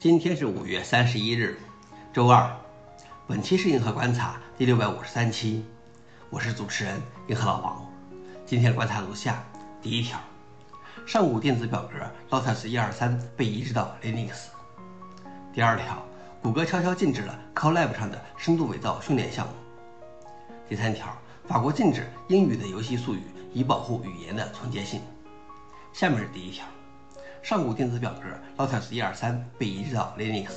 今天是五月三十一日，周二。本期是银河观察第六百五十三期，我是主持人银河老王。今天观察如下：第一条，上古电子表格 Lotus 一二三被移植到 Linux。第二条，谷歌悄悄禁止了 Colab 上的深度伪造训练项目。第三条，法国禁止英语的游戏术语，以保护语言的纯洁性。下面是第一条。上古电子表格 Lotus 一二三被移植到 Linux。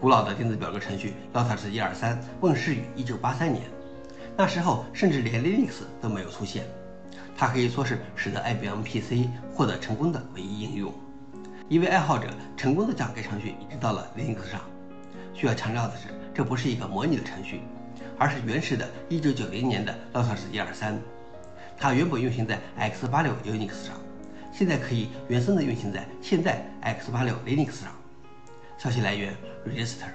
古老的电子表格程序 Lotus 一二三问世于1983年，那时候甚至连 Linux 都没有出现。它可以说是使得 IBM PC 获得成功的唯一应用。一位爱好者成功的将该程序移植到了 Linux 上。需要强调的是，这不是一个模拟的程序，而是原始的1990年的 Lotus 一二三。它原本运行在 X86 Unix 上。现在可以原生的运行在现在 x86 Linux 上。消息来源：Register。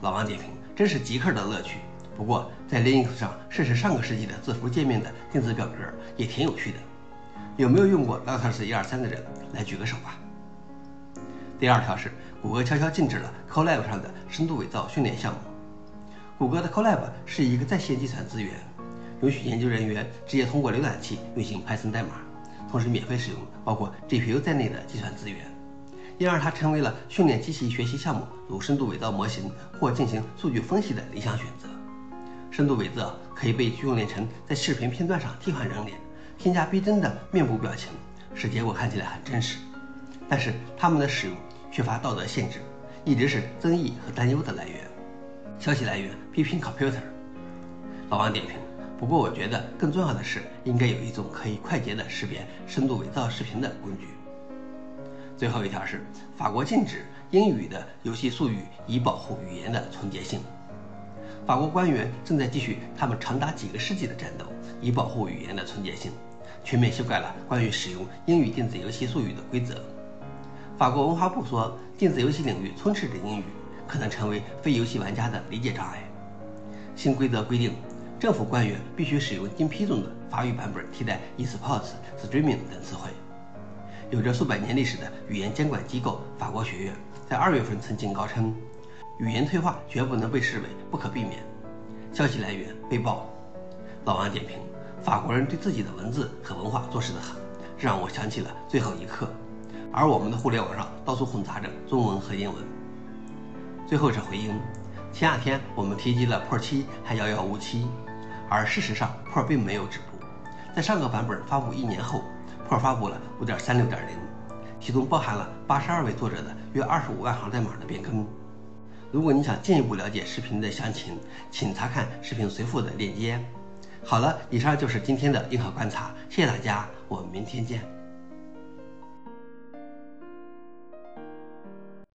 老王点评：真是极客的乐趣。不过在 Linux 上试试上个世纪的字符界面的电子表格也挺有趣的。有没有用过 Lotus 一二三的人来举个手吧？第二条是谷歌悄悄禁止了 Colab 上的深度伪造训练项目。谷歌的 Colab 是一个在线计算资源，允许研究人员直接通过浏览器运行 Python 代码。同时免费使用包括 GPU 在内的计算资源，因而它成为了训练机器学习项目，如深度伪造模型或进行数据分析的理想选择。深度伪造可以被训练成在视频片段上替换人脸，添加逼真的面部表情，使结果看起来很真实。但是它们的使用缺乏道德限制，一直是争议和担忧的来源。消息来源：批评 Computer。老王点评。不过，我觉得更重要的是，应该有一种可以快捷的识别深度伪造视频的工具。最后一条是，法国禁止英语的游戏术语，以保护语言的纯洁性。法国官员正在继续他们长达几个世纪的战斗，以保护语言的纯洁性，全面修改了关于使用英语电子游戏术语的规则。法国文化部说，电子游戏领域充斥着英语，可能成为非游戏玩家的理解障碍。新规则规定。政府官员必须使用经批准的法语版本替代 esports、streaming 等词汇。有着数百年历史的语言监管机构法国学院在二月份曾警告称，语言退化绝不能被视为不可避免。消息来源：被曝。老王点评：法国人对自己的文字和文化做事的很，让我想起了最后一刻。而我们的互联网上到处混杂着中文和英文。最后是回应：前两天我们提及了 p 七还遥遥无期。而事实上，Pro 并没有止步。在上个版本发布一年后，Pro 发布了5.36.0，其中包含了82位作者的约25万行代码的变更。如果你想进一步了解视频的详情，请查看视频随附的链接。好了，以上就是今天的硬核观察，谢谢大家，我们明天见。